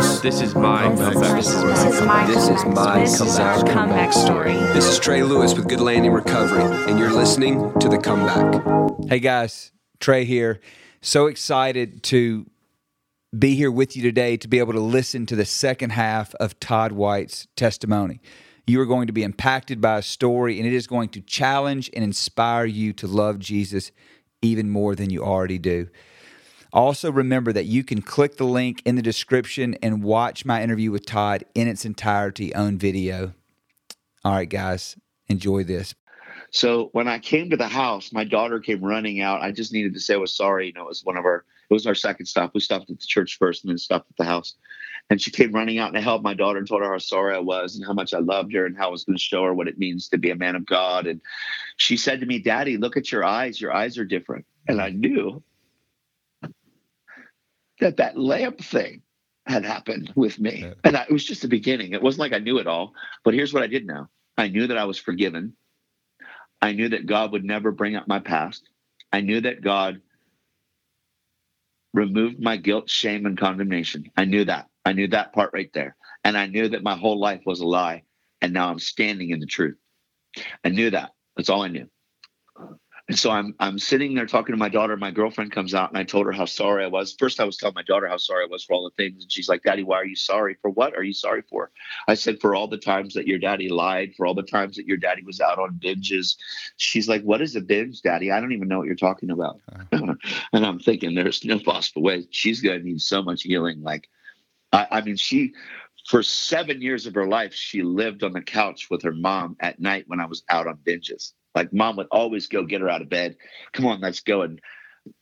Lewis. This is my Comeback. comeback. This is This is my This is my This is comeback comeback story. This is Trey Lewis with Good Landing Recovery, and you're listening to The Comeback. Hey guys, Trey here. So excited to be here with you today to be able to listen to the second half of Todd White's testimony. You are going to be impacted by a story, and it is going to challenge and inspire you to love Jesus even more than you already do. Also, remember that you can click the link in the description and watch my interview with Todd in its entirety on video. All right, guys, enjoy this. So when I came to the house, my daughter came running out. I just needed to say I was sorry. You know, it was one of our, it was our second stop. We stopped at the church first and then stopped at the house. And she came running out and I my daughter and told her how sorry I was and how much I loved her and how I was going to show her what it means to be a man of God. And she said to me, Daddy, look at your eyes. Your eyes are different. And I knew that that lamp thing had happened with me. Yeah. And I, it was just the beginning. It wasn't like I knew it all. But here's what I did know I knew that I was forgiven. I knew that God would never bring up my past. I knew that God removed my guilt, shame, and condemnation. I knew that. I knew that part right there. And I knew that my whole life was a lie. And now I'm standing in the truth. I knew that. That's all I knew. And so I'm I'm sitting there talking to my daughter. My girlfriend comes out and I told her how sorry I was. First, I was telling my daughter how sorry I was for all the things. And she's like, Daddy, why are you sorry? For what are you sorry for? I said, For all the times that your daddy lied, for all the times that your daddy was out on binges. She's like, What is a binge, Daddy? I don't even know what you're talking about. Uh-huh. and I'm thinking, There's no possible way. She's going to need so much healing. Like, I, I mean, she, for seven years of her life, she lived on the couch with her mom at night when I was out on binges. Like, mom would always go get her out of bed. Come on, let's go and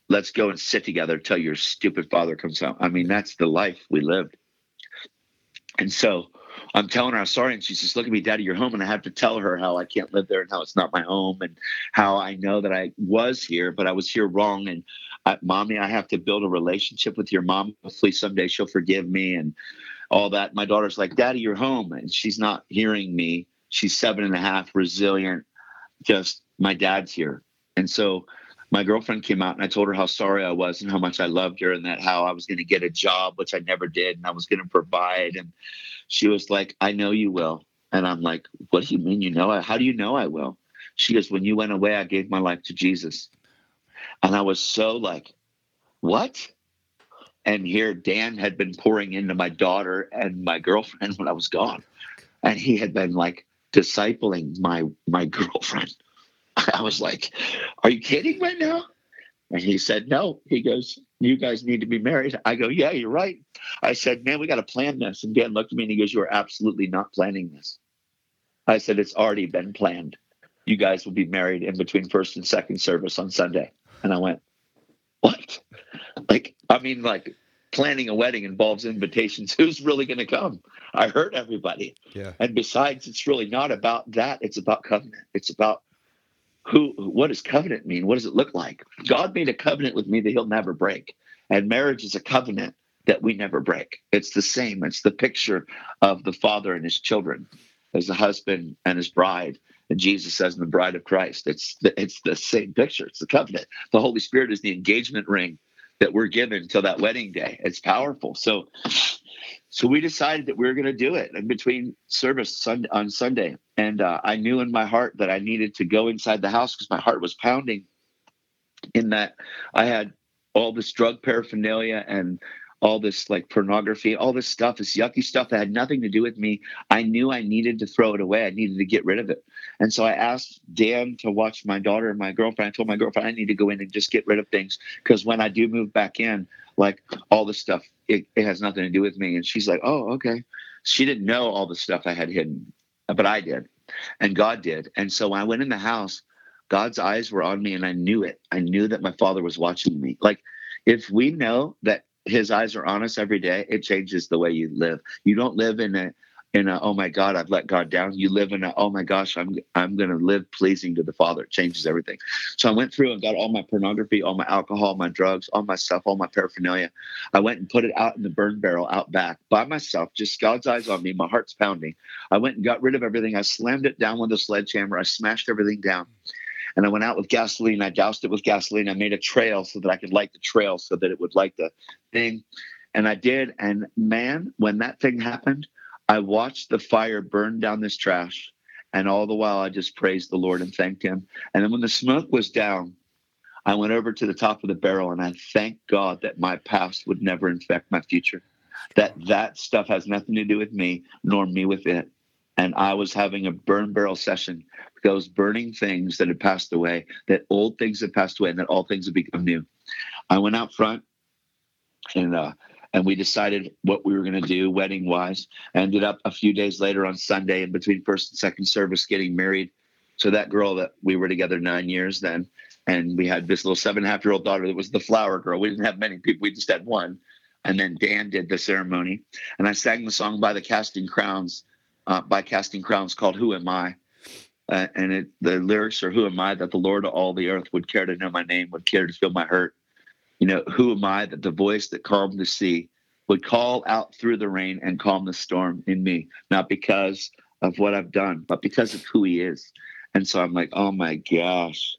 let's go and sit together till your stupid father comes home. I mean, that's the life we lived. And so I'm telling her I'm sorry, and she says, "Look at me, Daddy, you're home." And I have to tell her how I can't live there and how it's not my home, and how I know that I was here, but I was here wrong. And uh, mommy, I have to build a relationship with your mom. Hopefully, someday she'll forgive me and all that. My daughter's like, "Daddy, you're home," and she's not hearing me. She's seven and a half, resilient. Just my dad's here, and so my girlfriend came out and I told her how sorry I was and how much I loved her and that how I was going to get a job, which I never did, and I was going to provide. And she was like, I know you will. And I'm like, What do you mean you know? I, how do you know I will? She goes, When you went away, I gave my life to Jesus. And I was so like, What? And here Dan had been pouring into my daughter and my girlfriend when I was gone. And he had been like discipling my my girlfriend. I was like, Are you kidding right now? And he said, No. He goes, You guys need to be married. I go, Yeah, you're right. I said, Man, we got to plan this. And Dan looked at me and he goes, You are absolutely not planning this. I said, It's already been planned. You guys will be married in between first and second service on Sunday. And I went, What? Like, I mean, like, planning a wedding involves invitations. Who's really going to come? I heard everybody. Yeah. And besides, it's really not about that. It's about covenant. It's about who what does covenant mean? What does it look like? God made a covenant with me that he'll never break. And marriage is a covenant that we never break. It's the same. It's the picture of the father and his children as the husband and his bride. And Jesus says in the bride of Christ, it's the, it's the same picture. It's the covenant. The Holy Spirit is the engagement ring that we're given till that wedding day. It's powerful. So so we decided that we were going to do it in between service on Sunday. And uh, I knew in my heart that I needed to go inside the house because my heart was pounding in that I had all this drug paraphernalia and all this like pornography, all this stuff, this yucky stuff that had nothing to do with me. I knew I needed to throw it away. I needed to get rid of it. And so I asked Dan to watch my daughter and my girlfriend. I told my girlfriend I need to go in and just get rid of things because when I do move back in, like all this stuff, it, it has nothing to do with me. And she's like, oh, okay. She didn't know all the stuff I had hidden, but I did. And God did. And so when I went in the house, God's eyes were on me and I knew it. I knew that my father was watching me. Like if we know that his eyes are on us every day, it changes the way you live. You don't live in a in a oh my God, I've let God down. You live in a oh my gosh, I'm I'm gonna live pleasing to the Father. It changes everything. So I went through and got all my pornography, all my alcohol, my drugs, all my stuff, all my paraphernalia. I went and put it out in the burn barrel out back by myself, just God's eyes on me. My heart's pounding. I went and got rid of everything. I slammed it down with a sledgehammer. I smashed everything down. And I went out with gasoline. I doused it with gasoline. I made a trail so that I could light the trail so that it would light the thing. And I did. And man, when that thing happened, I watched the fire burn down this trash. And all the while, I just praised the Lord and thanked Him. And then when the smoke was down, I went over to the top of the barrel and I thanked God that my past would never infect my future. That that stuff has nothing to do with me, nor me with it. And I was having a burn barrel session, those burning things that had passed away, that old things had passed away, and that all things had become new. I went out front and uh, and we decided what we were going to do wedding wise. Ended up a few days later on Sunday in between first and second service getting married to that girl that we were together nine years then. And we had this little seven and a half year old daughter that was the flower girl. We didn't have many people, we just had one. And then Dan did the ceremony. And I sang the song by the Casting Crowns, uh, by Casting Crowns called Who Am I? Uh, and it, the lyrics are Who am I that the Lord of all the earth would care to know my name, would care to feel my hurt, you know, who am I that the voice that calmed the sea would call out through the rain and calm the storm in me, not because of what I've done, but because of who he is. And so I'm like, oh my gosh.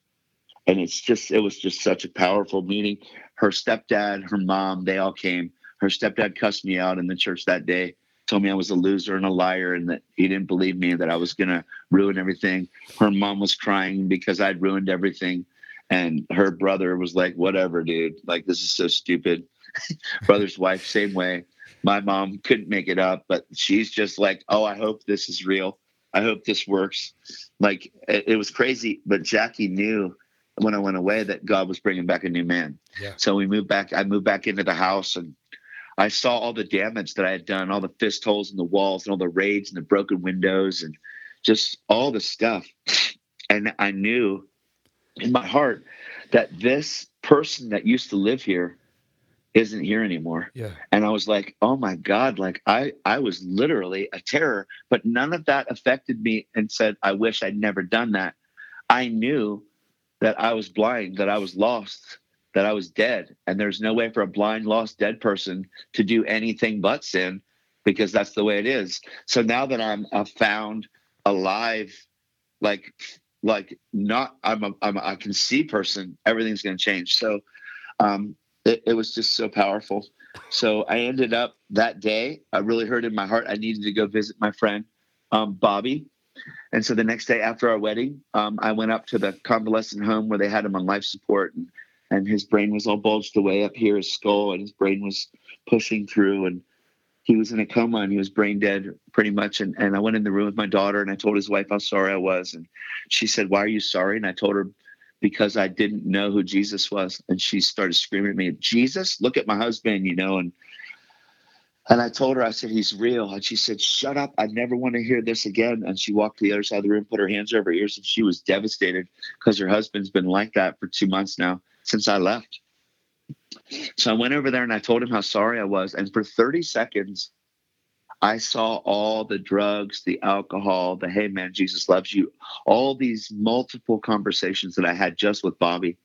And it's just, it was just such a powerful meeting. Her stepdad, her mom, they all came. Her stepdad cussed me out in the church that day, told me I was a loser and a liar and that he didn't believe me that I was going to ruin everything. Her mom was crying because I'd ruined everything. And her brother was like, whatever, dude. Like, this is so stupid. Brother's wife, same way. My mom couldn't make it up, but she's just like, oh, I hope this is real. I hope this works. Like, it, it was crazy, but Jackie knew when I went away that God was bringing back a new man. Yeah. So we moved back. I moved back into the house and I saw all the damage that I had done, all the fist holes in the walls and all the raids and the broken windows and just all the stuff. And I knew in my heart that this person that used to live here isn't here anymore. Yeah. And I was like, oh my God, like I I was literally a terror, but none of that affected me and said, I wish I'd never done that. I knew that I was blind, that I was lost, that I was dead. And there's no way for a blind, lost, dead person to do anything but sin because that's the way it is. So now that I'm a found, alive, like like not I'm a, I'm a I can see person, everything's going to change. So um, it, it was just so powerful. So I ended up that day. I really heard in my heart I needed to go visit my friend um, Bobby. And so the next day after our wedding, um, I went up to the convalescent home where they had him on life support, and, and his brain was all bulged away up here, his skull, and his brain was pushing through. And he was in a coma and he was brain dead pretty much. And, and I went in the room with my daughter and I told his wife how sorry I was. And she said, Why are you sorry? And I told her, Because I didn't know who Jesus was. And she started screaming at me, Jesus, look at my husband, you know. And and I told her, I said, He's real. And she said, Shut up. I never want to hear this again. And she walked to the other side of the room, put her hands over her ears, and she was devastated because her husband's been like that for two months now since I left. So I went over there and I told him how sorry I was. And for 30 seconds, I saw all the drugs, the alcohol, the hey man, Jesus loves you, all these multiple conversations that I had just with Bobby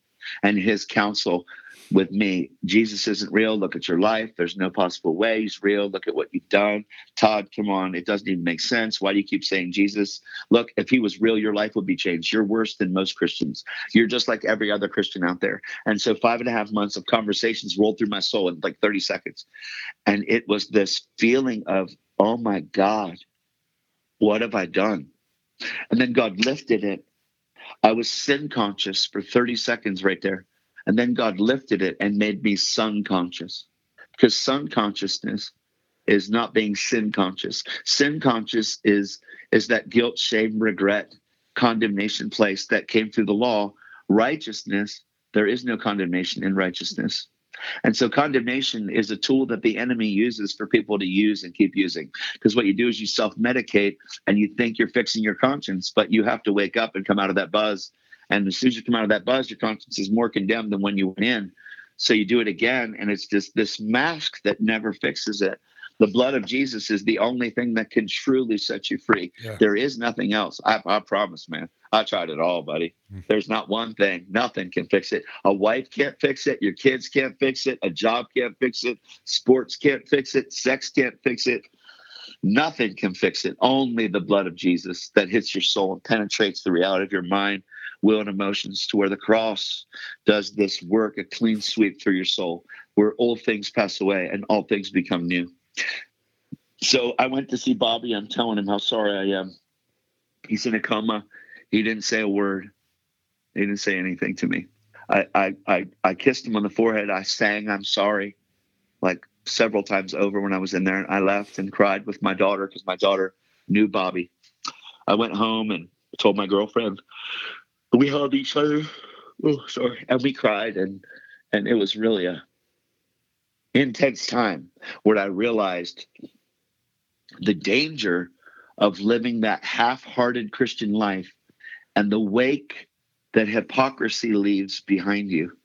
and his counsel with me. Jesus isn't real. Look at your life. There's no possible way he's real. Look at what you've done. Todd, come on. It doesn't even make sense. Why do you keep saying Jesus? Look, if he was real, your life would be changed. You're worse than most Christians. You're just like every other Christian out there. And so five and a half months of conversations rolled through my soul in like 30 seconds. And it was this feeling of, oh my God, what have I done? And then God lifted it. I was sin conscious for 30 seconds right there. And then God lifted it and made me son conscious. Because son consciousness is not being sin conscious. Sin conscious is is that guilt, shame, regret, condemnation place that came through the law. Righteousness, there is no condemnation in righteousness. And so condemnation is a tool that the enemy uses for people to use and keep using. Because what you do is you self medicate and you think you're fixing your conscience, but you have to wake up and come out of that buzz and as soon as you come out of that buzz, your conscience is more condemned than when you went in. So you do it again, and it's just this mask that never fixes it. The blood of Jesus is the only thing that can truly set you free. Yeah. There is nothing else. I, I, promise, man. I tried it all, buddy. Mm-hmm. There's not one thing. Nothing can fix it. A wife can't fix it. Your kids can't fix it. A job can't fix it. Sports can't fix it. Sex can't fix it. Nothing can fix it. Only the blood of Jesus that hits your soul and penetrates the reality of your mind will and emotions to where the cross does this work, a clean sweep through your soul. where old things pass away and all things become new. So I went to see Bobby. I'm telling him how sorry I am. He's in a coma. He didn't say a word. He didn't say anything to me. I, I, I, I kissed him on the forehead. I sang, I'm sorry, like several times over when I was in there. And I left and cried with my daughter because my daughter knew Bobby. I went home and told my girlfriend. We hugged each other. Oh, sorry. And we cried and and it was really a intense time where I realized the danger of living that half-hearted Christian life and the wake that hypocrisy leaves behind you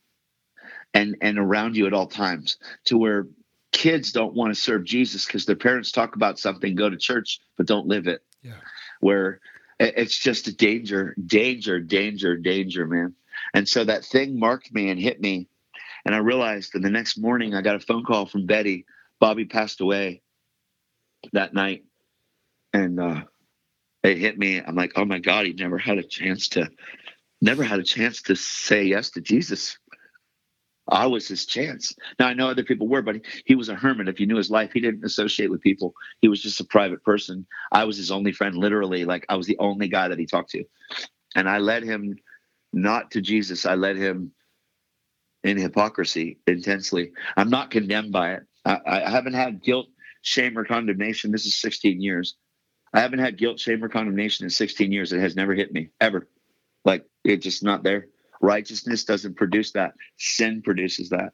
and and around you at all times to where kids don't want to serve Jesus because their parents talk about something, go to church, but don't live it. Yeah. Where it's just a danger, danger, danger, danger, man. And so that thing marked me and hit me. And I realized that the next morning I got a phone call from Betty. Bobby passed away that night. And uh, it hit me. I'm like, oh my God, he never had a chance to, never had a chance to say yes to Jesus. I was his chance. Now I know other people were, but he, was a hermit. If you knew his life, he didn't associate with people. He was just a private person. I was his only friend, literally. Like I was the only guy that he talked to, and I led him not to Jesus. I led him in hypocrisy intensely. I'm not condemned by it. I, I haven't had guilt, shame, or condemnation. This is 16 years. I haven't had guilt, shame, or condemnation in 16 years. It has never hit me ever. Like it's just not there. Righteousness doesn't produce that. Sin produces that.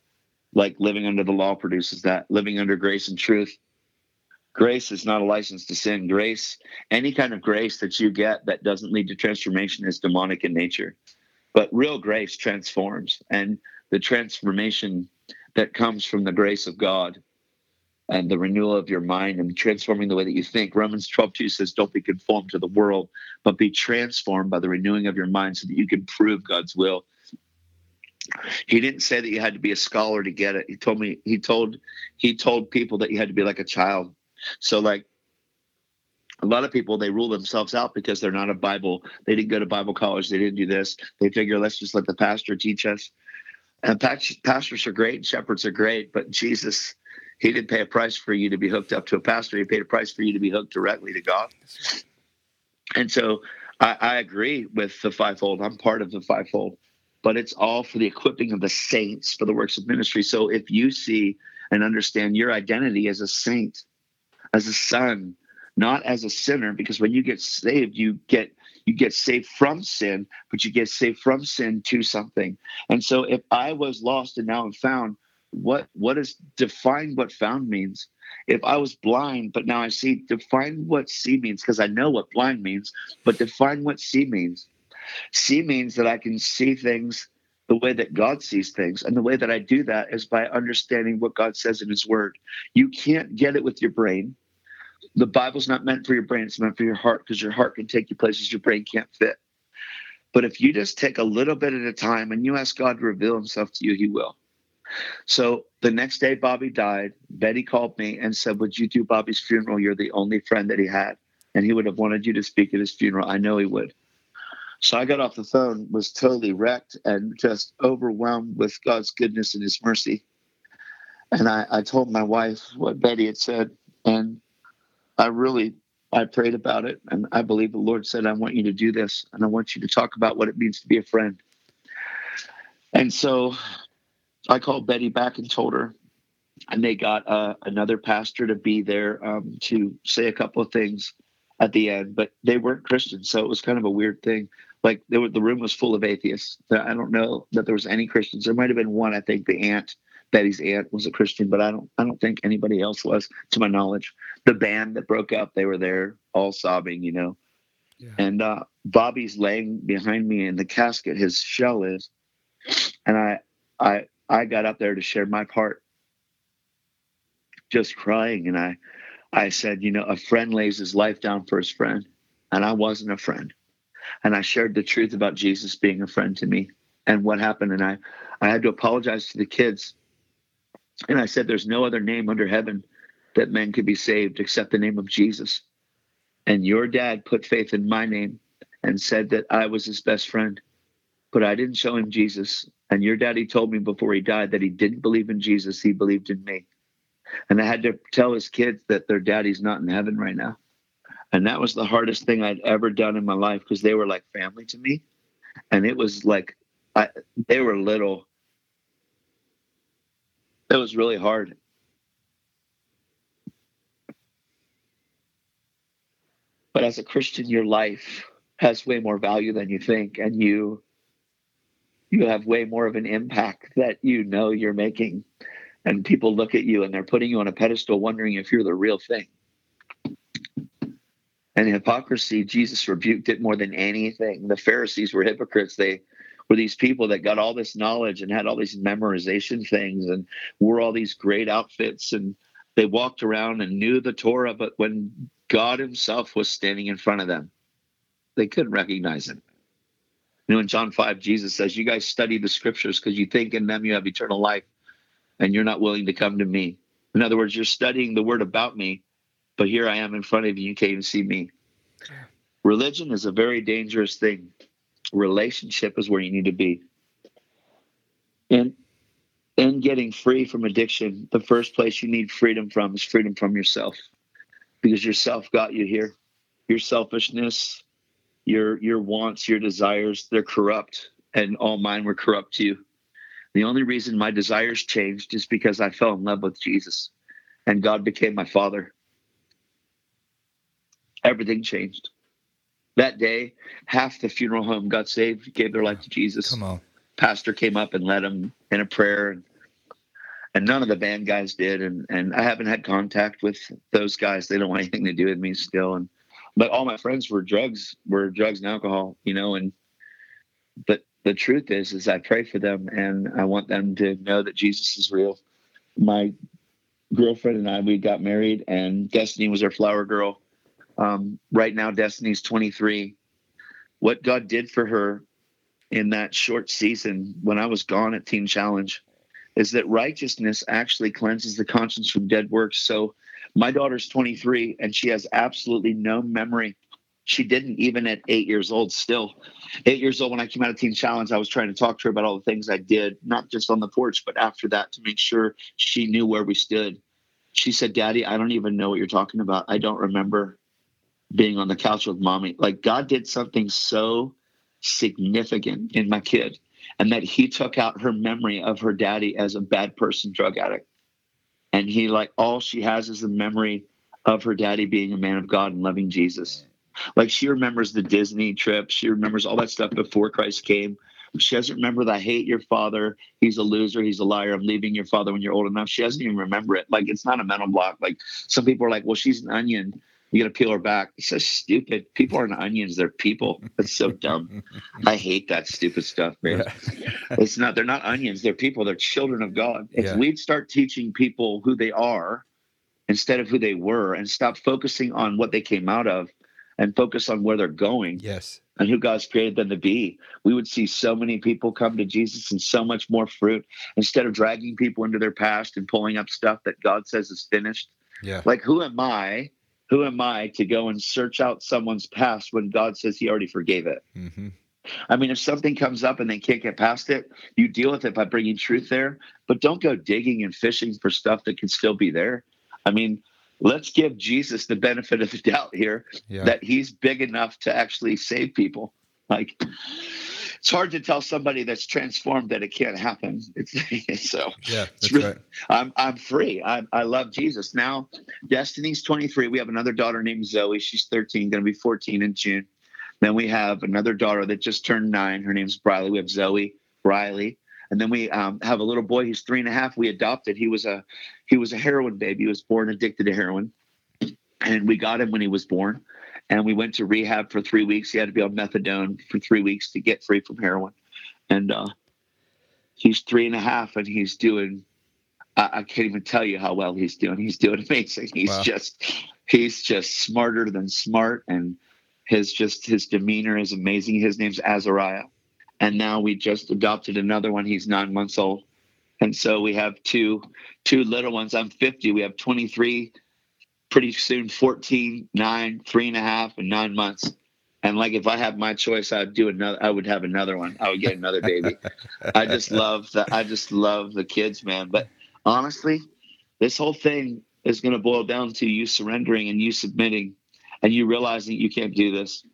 Like living under the law produces that. Living under grace and truth. Grace is not a license to sin. Grace, any kind of grace that you get that doesn't lead to transformation is demonic in nature. But real grace transforms. And the transformation that comes from the grace of God and the renewal of your mind and transforming the way that you think. Romans 12, 2 says, Don't be conformed to the world, but be transformed by the renewing of your mind so that you can prove God's will. He didn't say that you had to be a scholar to get it. He told me, he told, he told people that you had to be like a child. So, like, a lot of people they rule themselves out because they're not a bible they didn't go to bible college they didn't do this they figure let's just let the pastor teach us and pastors are great shepherds are great but jesus he didn't pay a price for you to be hooked up to a pastor. He paid a price for you to be hooked directly to God. And so I, I agree with the fivefold. I'm part of the fivefold, but it's all for the equipping of the saints for the works of ministry. So if you see and understand your identity as a saint, as a son, not as a sinner, because when you get saved, you get you get saved from sin, but you get saved from sin to something. And so if I was lost and now I'm found, what what is define what found means. If i was blind but now i see define what see means because i know what blind means but define what see means. See means that i can see things the way that god sees things and the way that i do that is by understanding what god says in his word. You can't get it with your brain. The bible's not meant for your brain it's meant for your heart because your heart can take you places your brain can't fit. But if you just take a little bit at a time and you ask god to reveal himself to you he will so the next day, Bobby died. Betty called me and said, Would you do Bobby's funeral? You're the only friend that he had. And he would have wanted you to speak at his funeral. I know he would. So I got off the phone, was totally wrecked and just overwhelmed with God's goodness and his mercy. And I, I told my wife what Betty had said. And I really I prayed about it and I believe the Lord said, I want you to do this and I want you to talk about what it means to be a friend. And so I called Betty back and told her, and they got uh, another pastor to be there um, to say a couple of things at the end, but they weren't Christians, so it was kind of a weird thing. Like were, the room was full of atheists. I don't know that there was any Christians. There might have been one. I think the aunt, Betty's aunt, was a Christian, but I don't. I don't think anybody else was, to my knowledge. The band that broke up, they were there, all sobbing, you know. Yeah. And uh, Bobby's laying behind me in the casket. His shell is, and I, I I got up there to share my part, just crying. And I, I said, you know, a friend lays his life down for his friend, and I wasn't a friend. And I shared the truth about Jesus being a friend to me and what happened. And I, I had to apologize to the kids. And I said, there's no other name under heaven that men could be saved except the name of Jesus. And your dad put faith in my name and said that I was his best friend. But I didn't show him Jesus And your daddy told me before he died that he didn't believe in Jesus, he believed in me. And I had to tell his kids that their daddy's not in heaven right now. And that was the hardest thing I'd ever done in my life because they were like family to me. And it was like, I, they were little. It was really hard. But as a Christian, your life has way more value than you think. And you you have way more of an impact that you know you're making. And people look at you and they're putting you on a pedestal, wondering if you're the real thing. And hypocrisy, Jesus rebuked it more than anything. The Pharisees were hypocrites. They were these people that got all this knowledge and had all these memorization things and wore all these great outfits and they walked around and knew the Torah, but when God Himself was standing in front of them, they couldn't recognize Him. You know, in John 5, Jesus says, You guys study the scriptures because you think in them you have eternal life and you're not willing to come to me. In other words, you're studying the word about me, but here I am in front of you. You can't even see me. Religion is a very dangerous thing. Relationship is where you need to be. And in getting free from addiction, the first place you need freedom from is freedom from yourself because yourself got you here. Your selfishness, your your wants, your desires, they're corrupt, and all mine were corrupt too. The only reason my desires changed is because I fell in love with Jesus and God became my father. Everything changed. That day, half the funeral home got saved, gave their life to Jesus. Come on. Pastor came up and led them in a prayer and and none of the band guys did and and I haven't had contact with those guys. They don't want anything to do with me still and but all my friends were drugs were drugs and alcohol you know and but the truth is is i pray for them and i want them to know that jesus is real. My girlfriend and i we got married and destiny was our flower girl. Um, right now destiny's 23 what god did for her in that short season when i was gone at teen challenge is that righteousness actually cleanses the conscience from dead works. So my daughter's 23 and she has absolutely no memory. She didn't even at eight years old, still. Eight years old, when I came out of Teen Challenge, I was trying to talk to her about all the things I did, not just on the porch, but after that to make sure she knew where we stood. She said, Daddy, I don't even know what you're talking about. I don't remember being on the couch with mommy. Like God did something so significant in my kid, and that he took out her memory of her daddy as a bad person, drug addict and he like all she has is the memory of her daddy being a man of God and loving Jesus. Like she remembers the Disney trip, she remembers all that stuff before Christ came. She doesn't remember that I hate your father. He's a loser. He's a liar. I'm leaving your father when you're old enough. She doesn't even remember it. Like it's not a mental block. Like some people are like, well, she's an onion. You got to peel her back. It's so stupid. People aren't onions. They're people. That's so dumb. I hate that stupid stuff, man. Yeah. it's not, they're not onions. They're people. They're children of God. If yeah. we'd start teaching people who they are instead of who they were and stop focusing on what they came out of and focus on where they're going. Yes. And who God's created them to be, we would see so many people come to Jesus and so much more fruit instead of dragging people into their past and pulling up stuff that God says is finished. Yeah. Like, who am I who am I to go and search out someone's past when God says He already forgave it? Mm-hmm. I mean, if something comes up and they can't get past it, you deal with it by bringing truth there, but don't go digging and fishing for stuff that can still be there. I mean, let's give Jesus the benefit of the doubt here yeah. that He's big enough to actually save people. Like, it's hard to tell somebody that's transformed that it can't happen. It's so yeah, that's really, right. I'm I'm free. I I love Jesus. Now, Destiny's 23. We have another daughter named Zoe. She's 13, going to be 14 in June. Then we have another daughter that just turned nine. Her name's Briley. We have Zoe, Briley, and then we um, have a little boy. He's three and a half. We adopted. He was a he was a heroin baby. He was born addicted to heroin, and we got him when he was born and we went to rehab for three weeks. He had to be on methadone for three weeks to get free from heroin. And uh, he's three and a half, and he's doing. I, I, can't even tell you how well he's doing. He's doing amazing. He's wow. just he's just smarter than smart, and his just his demeanor is amazing. His name's Azariah, and now we just adopted another one. He's nine months old, and so we have two two little ones. I'm 50. We have 23 pretty soon 14, nine, three and a half, and nine months. And like if I had my choice, I'd do another. I would have another one. I would get another baby. I just love the. I just love the kids, man. But honestly, this whole thing is going to boil down to you surrendering and you submitting, and you realizing you can't do this,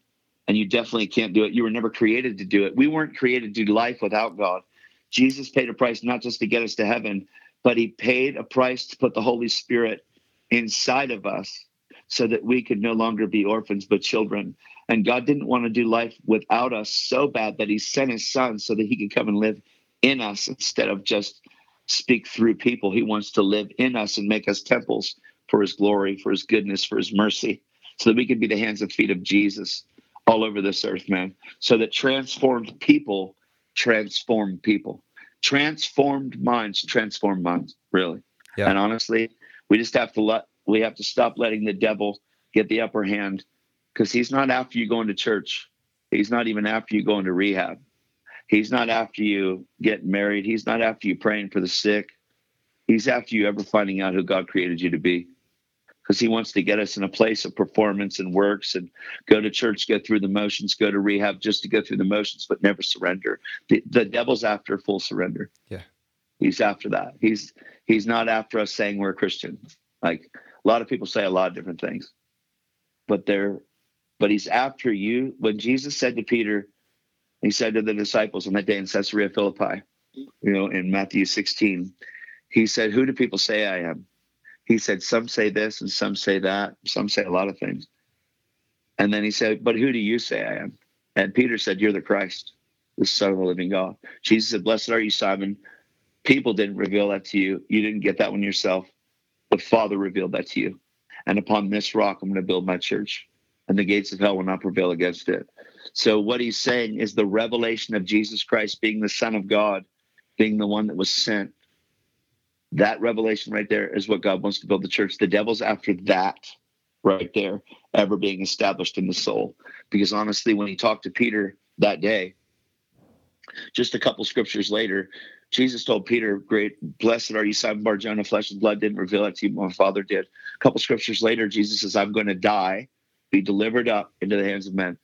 and you definitely can't do it. You were never created to do it. We weren't created to do life without God. Jesus paid a price not just to get us to heaven, but He paid a price to put the Holy Spirit inside of us so that we could no longer be orphans but children. And God didn't want to do life without us so bad that He sent His Son so that He could come and live in us instead of just speak through people. He wants to live in us and make us temples for His glory, for His goodness, for His mercy, so that we can be the hands and feet of Jesus all over this earth, man. So that transformed people transform people. Transformed minds transform minds, really. Yeah. And honestly, we just have to let we have to stop letting the devil get the upper hand because he's not after you going to church. He's not even after you going to rehab. He's not after you getting married. He's not after you praying for the sick. He's after you ever finding out who God created you to be. Because he wants to get us in a place of performance and works and go to church, go through the motions, go to rehab just to go through the motions, but never surrender. The, the devil's after full surrender. Yeah. He's after that. He's he's not after us saying we're a Christian. Like a lot of people say a lot of different things, but they're, but he's after you. When Jesus said to Peter, he said to the disciples on that day in Caesarea Philippi, you know, in Matthew 16, he said, Who do people say I am? He said, Some say this and some say that. Some say a lot of things. And then he said, But who do you say I am? And Peter said, You're the Christ, the Son of the living God. Jesus said, Blessed are you, Simon. People didn't reveal that to you. You didn't get that one yourself. The Father revealed that to you. And upon this rock, I'm going to build my church, and the gates of hell will not prevail against it. So, what he's saying is the revelation of Jesus Christ being the Son of God, being the one that was sent. That revelation right there is what God wants to build the church. The devil's after that right there ever being established in the soul. Because honestly, when he talked to Peter that day, just a couple scriptures later, Jesus told Peter, Great, blessed are you, Simon Bar Jonah, flesh and blood didn't reveal it to you, but my father did. A couple scriptures later, Jesus says, I'm going to die, be delivered up into the hands of men.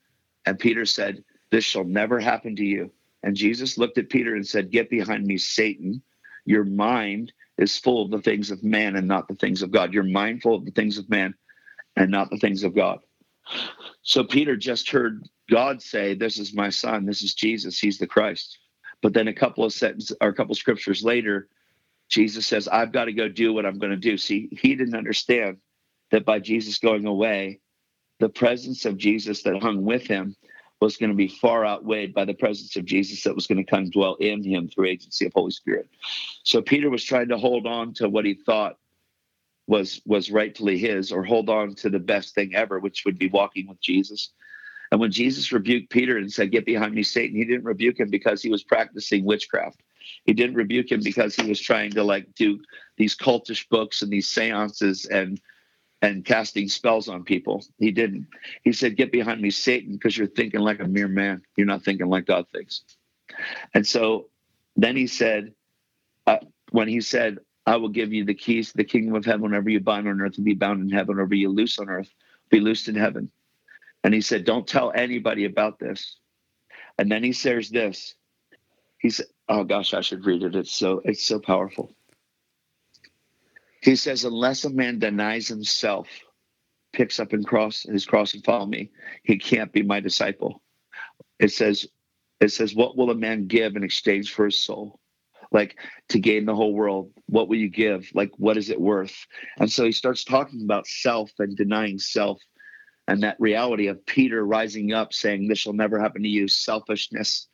And Peter said, This shall never happen to you. And Jesus looked at Peter and said, Get behind me, Satan. Your mind is full of the things of man and not the things of God. You're mindful of the things of man and not the things of God. So Peter just heard God say, This is my son, this is Jesus, he's the Christ. But then a couple of sentences or a couple of scriptures later, Jesus says, I've got to go do what I'm going to do. See, he didn't understand that by Jesus going away, the presence of Jesus that hung with him was going to be far outweighed by the presence of Jesus that was going to come dwell in him through agency of Holy Spirit. So Peter was trying to hold on to what he thought was was rightfully his, or hold on to the best thing ever, which would be walking with Jesus. And when Jesus rebuked Peter and said, Get behind me, Satan, he didn't rebuke him because he was practicing witchcraft. He didn't rebuke him because he was trying to like do these cultish books and these seances and and casting spells on people. He didn't. He said, Get behind me, Satan, because you're thinking like a mere man. You're not thinking like God thinks. And so then he said, uh, when he said, I will give you the keys to the kingdom of heaven. Whenever you bind on earth will be bound in heaven. Whenever you loose on earth, be loosed in heaven. And he said, Don't tell anybody about this. And then he says this. He said, Oh gosh, I should read it. It's so it's so powerful. He says, Unless a man denies himself, picks up and cross his cross and follow me, he can't be my disciple. It says, it says, What will a man give in exchange for his soul? Like to gain the whole world, what will you give? Like, what is it worth? And so he starts talking about self and denying self and that reality of Peter rising up saying, This shall never happen to you, selfishness,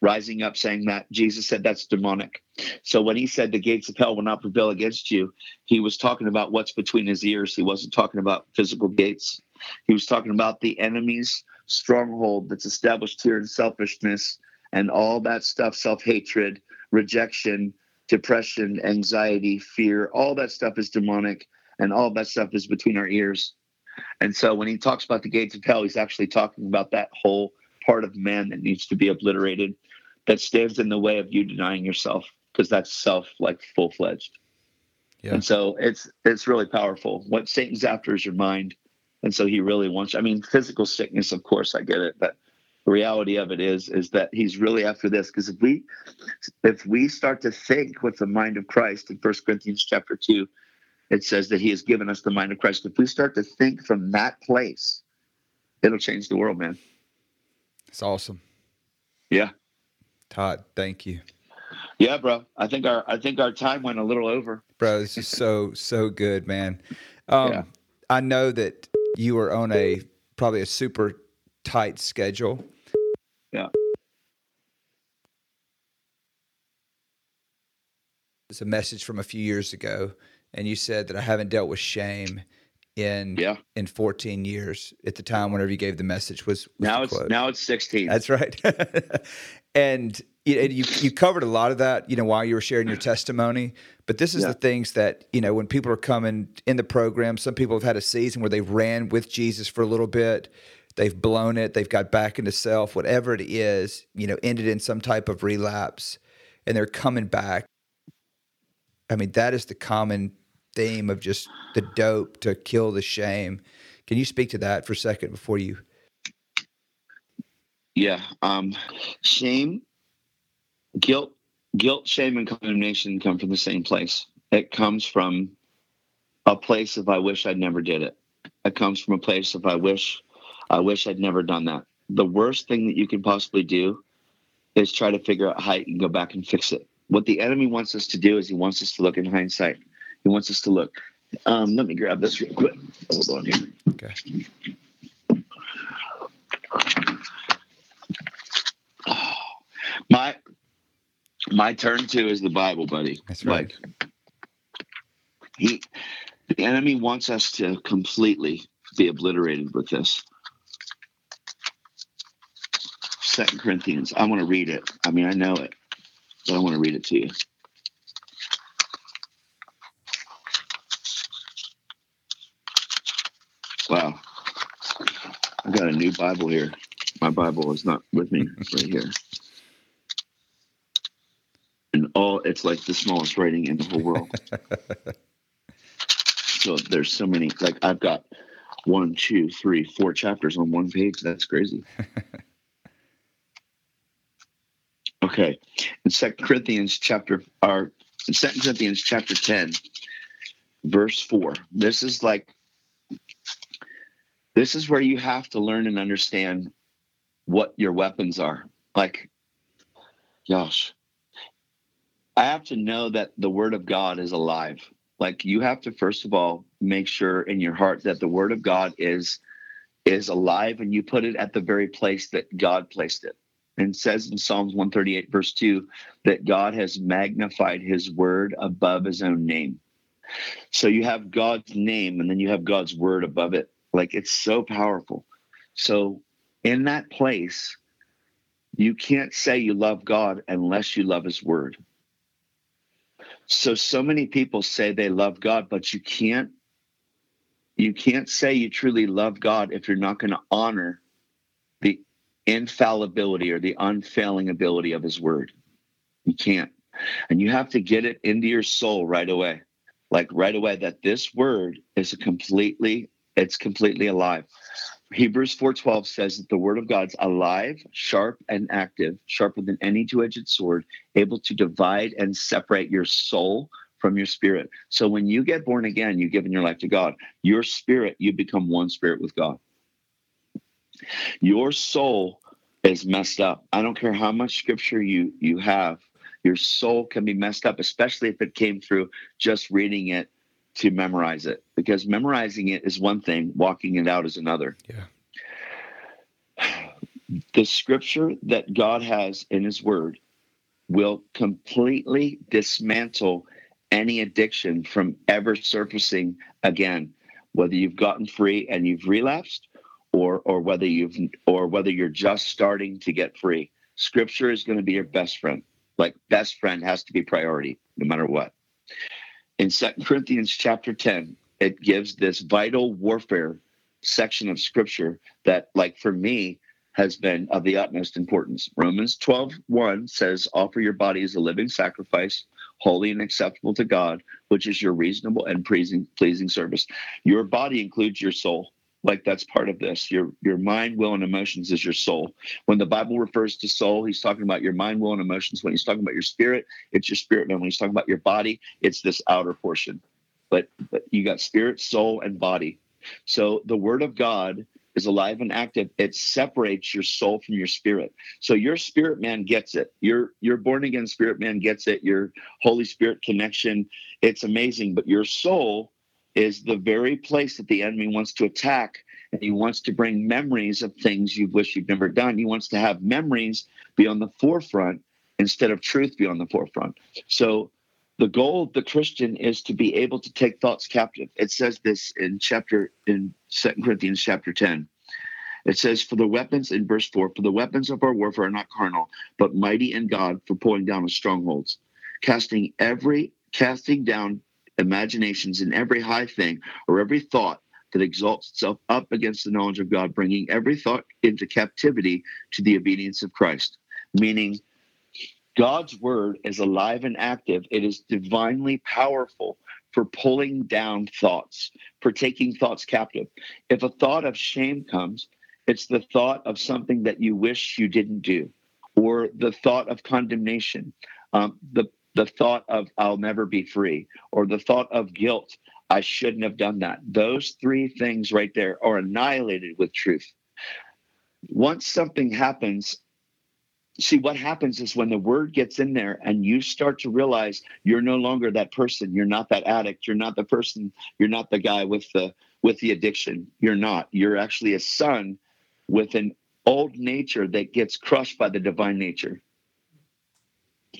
rising up saying that Jesus said that's demonic. So when he said the gates of hell will not prevail against you, he was talking about what's between his ears. He wasn't talking about physical gates. He was talking about the enemy's stronghold that's established here in selfishness and all that stuff self hatred, rejection, depression, anxiety, fear all that stuff is demonic and all that stuff is between our ears. And so when he talks about the gates of hell, he's actually talking about that whole part of man that needs to be obliterated, that stands in the way of you denying yourself, because that's self like full fledged. Yeah. And so it's it's really powerful. What Satan's after is your mind. And so he really wants, I mean, physical sickness, of course, I get it, but the reality of it is, is that he's really after this. Because if we, if we start to think with the mind of Christ in First Corinthians chapter two, it says that he has given us the mind of Christ. If we start to think from that place, it'll change the world, man. It's awesome. Yeah. Todd, thank you. Yeah, bro. I think our I think our time went a little over. Bro, this is so so good, man. Um, Yeah. I know that you are on a probably a super tight schedule. Yeah. It's a message from a few years ago, and you said that I haven't dealt with shame in Yeah. in 14 years. At the time, whenever you gave the message, was, was Now it's now it's 16. That's right. and you, and you you covered a lot of that, you know, while you were sharing your testimony. But this is Yeah. the things that you know when people are coming in the program. Some people have had a season where they've ran with Jesus for a little bit. They've blown it. They've got back into self, whatever it is. You know, ended in some type of relapse, and they're coming back. I mean, that is the common theme of just the dope to kill the shame. Can you speak to that for a second before you? Yeah. Um, shame, guilt, guilt, shame, and condemnation come from the same place. It comes from a place of I wish I'd never did it. It comes from a place of I wish, I wish I'd never done that. The worst thing that you can possibly do is try to figure out how you can go back and fix it. What the enemy wants us to do is he wants us to look in hindsight. He wants us to look. Um, let me grab this real quick. Hold on here. Okay. My my turn to is the Bible, buddy. That's right. Like he the enemy wants us to completely be obliterated with this. Second Corinthians. I want to read it. I mean, I know it, but I want to read it to you. Wow. I got a new Bible here. My Bible is not with me right here. And all it's like the smallest writing in the whole world. so there's so many like I've got one, two, three, four chapters on one page. That's crazy. okay. In Second Corinthians chapter or in Second Corinthians chapter 10, verse 4. This is like this is where you have to learn and understand what your weapons are. Like, gosh, I have to know that the word of God is alive. Like you have to first of all make sure in your heart that the word of God is is alive and you put it at the very place that God placed it. And it says in Psalms 138 verse 2 that God has magnified his word above his own name. So you have God's name and then you have God's word above it. Like it's so powerful. So in that place, you can't say you love God unless you love his word. So so many people say they love God, but you can't you can't say you truly love God if you're not going to honor the infallibility or the unfailing ability of his word. You can't. And you have to get it into your soul right away. Like right away that this word is a completely it's completely alive. Hebrews 4:12 says that the word of God's alive, sharp and active, sharper than any two-edged sword, able to divide and separate your soul from your spirit. So when you get born again, you've given your life to God. Your spirit, you become one spirit with God. Your soul is messed up. I don't care how much scripture you you have. Your soul can be messed up, especially if it came through just reading it to memorize it. Because memorizing it is one thing, walking it out is another. Yeah. The scripture that God has in his word will completely dismantle any addiction from ever surfacing again, whether you've gotten free and you've relapsed or or whether you've or whether you're just starting to get free. Scripture is going to be your best friend. Like best friend has to be priority no matter what. In Second Corinthians chapter 10, it gives this vital warfare section of scripture that like for me has been of the utmost importance. Romans 12, 1 says, offer your body as a living sacrifice, holy and acceptable to God, which is your reasonable and pleasing, pleasing service. Your body includes your soul. Like that's part of this. Your your mind, will, and emotions is your soul. When the Bible refers to soul, he's talking about your mind, will, and emotions. When he's talking about your spirit, it's your spirit man. When he's talking about your body, it's this outer portion. But but you got spirit, soul, and body. So the word of God is alive and active. It separates your soul from your spirit. So your spirit man gets it. Your your born again spirit man gets it. Your Holy Spirit connection, it's amazing. But your soul is the very place that the enemy wants to attack. And he wants to bring memories of things you wish you'd never done. He wants to have memories be on the forefront instead of truth be on the forefront. So the goal of the Christian is to be able to take thoughts captive. It says this in chapter in Second Corinthians chapter 10. It says, For the weapons, in verse 4, for the weapons of our warfare are not carnal, but mighty in God for pulling down of strongholds, casting every casting down imaginations and every high thing or every thought that exalts itself up against the knowledge of God, bringing every thought into captivity to the obedience of Christ. Meaning, God's word is alive and active. It is divinely powerful for pulling down thoughts, for taking thoughts captive. If a thought of shame comes, it's the thought of something that you wish you didn't do, or the thought of condemnation, um, the the thought of I'll never be free, or the thought of guilt. I shouldn't have done that. Those three things right there are annihilated with truth. Once something happens, see what happens is when the word gets in there and you start to realize you're no longer that person you're not that addict you're not the person you're not the guy with the with the addiction you're not you're actually a son with an old nature that gets crushed by the divine nature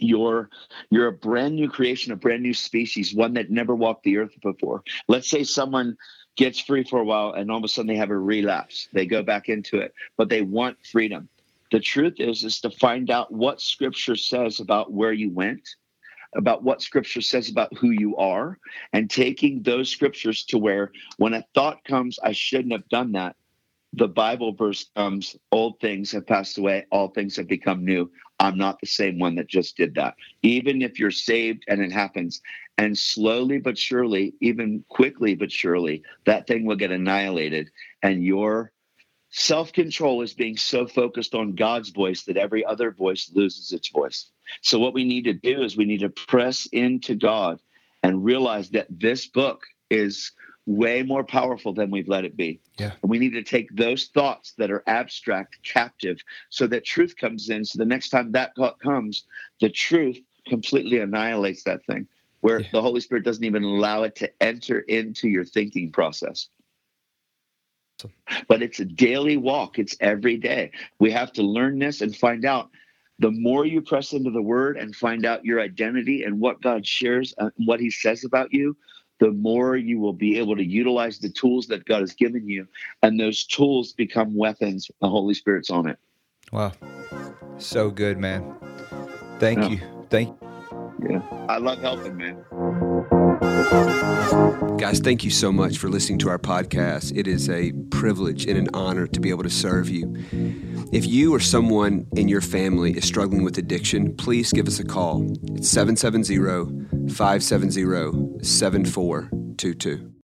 you're you're a brand new creation a brand new species one that never walked the earth before. Let's say someone gets free for a while and all of a sudden they have a relapse. They go back into it but they want freedom. The truth is is to find out what scripture says about where you went about what scripture says about who you are and taking those scriptures to where when a thought comes i shouldn't have done that the bible verse comes old things have passed away all things have become new i'm not the same one that just did that even if you're saved and it happens and slowly but surely even quickly but surely that thing will get annihilated and your Self control is being so focused on God's voice that every other voice loses its voice. So, what we need to do is we need to press into God and realize that this book is way more powerful than we've let it be. Yeah. And we need to take those thoughts that are abstract captive so that truth comes in. So, the next time that thought comes, the truth completely annihilates that thing, where yeah. the Holy Spirit doesn't even allow it to enter into your thinking process. But it's a daily walk, it's every day. We have to learn this and find out. The more you press into the word and find out your identity and what God shares and what he says about you, the more you will be able to utilize the tools that God has given you. And those tools become weapons. The Holy Spirit's on it. Wow. So good, man. Thank yeah. you. Thank you. Yeah. I love helping, man. Guys, thank you so much for listening to our podcast. It is a privilege and an honor to be able to serve you. If you or someone in your family is struggling with addiction, please give us a call. It's 770 570 7422.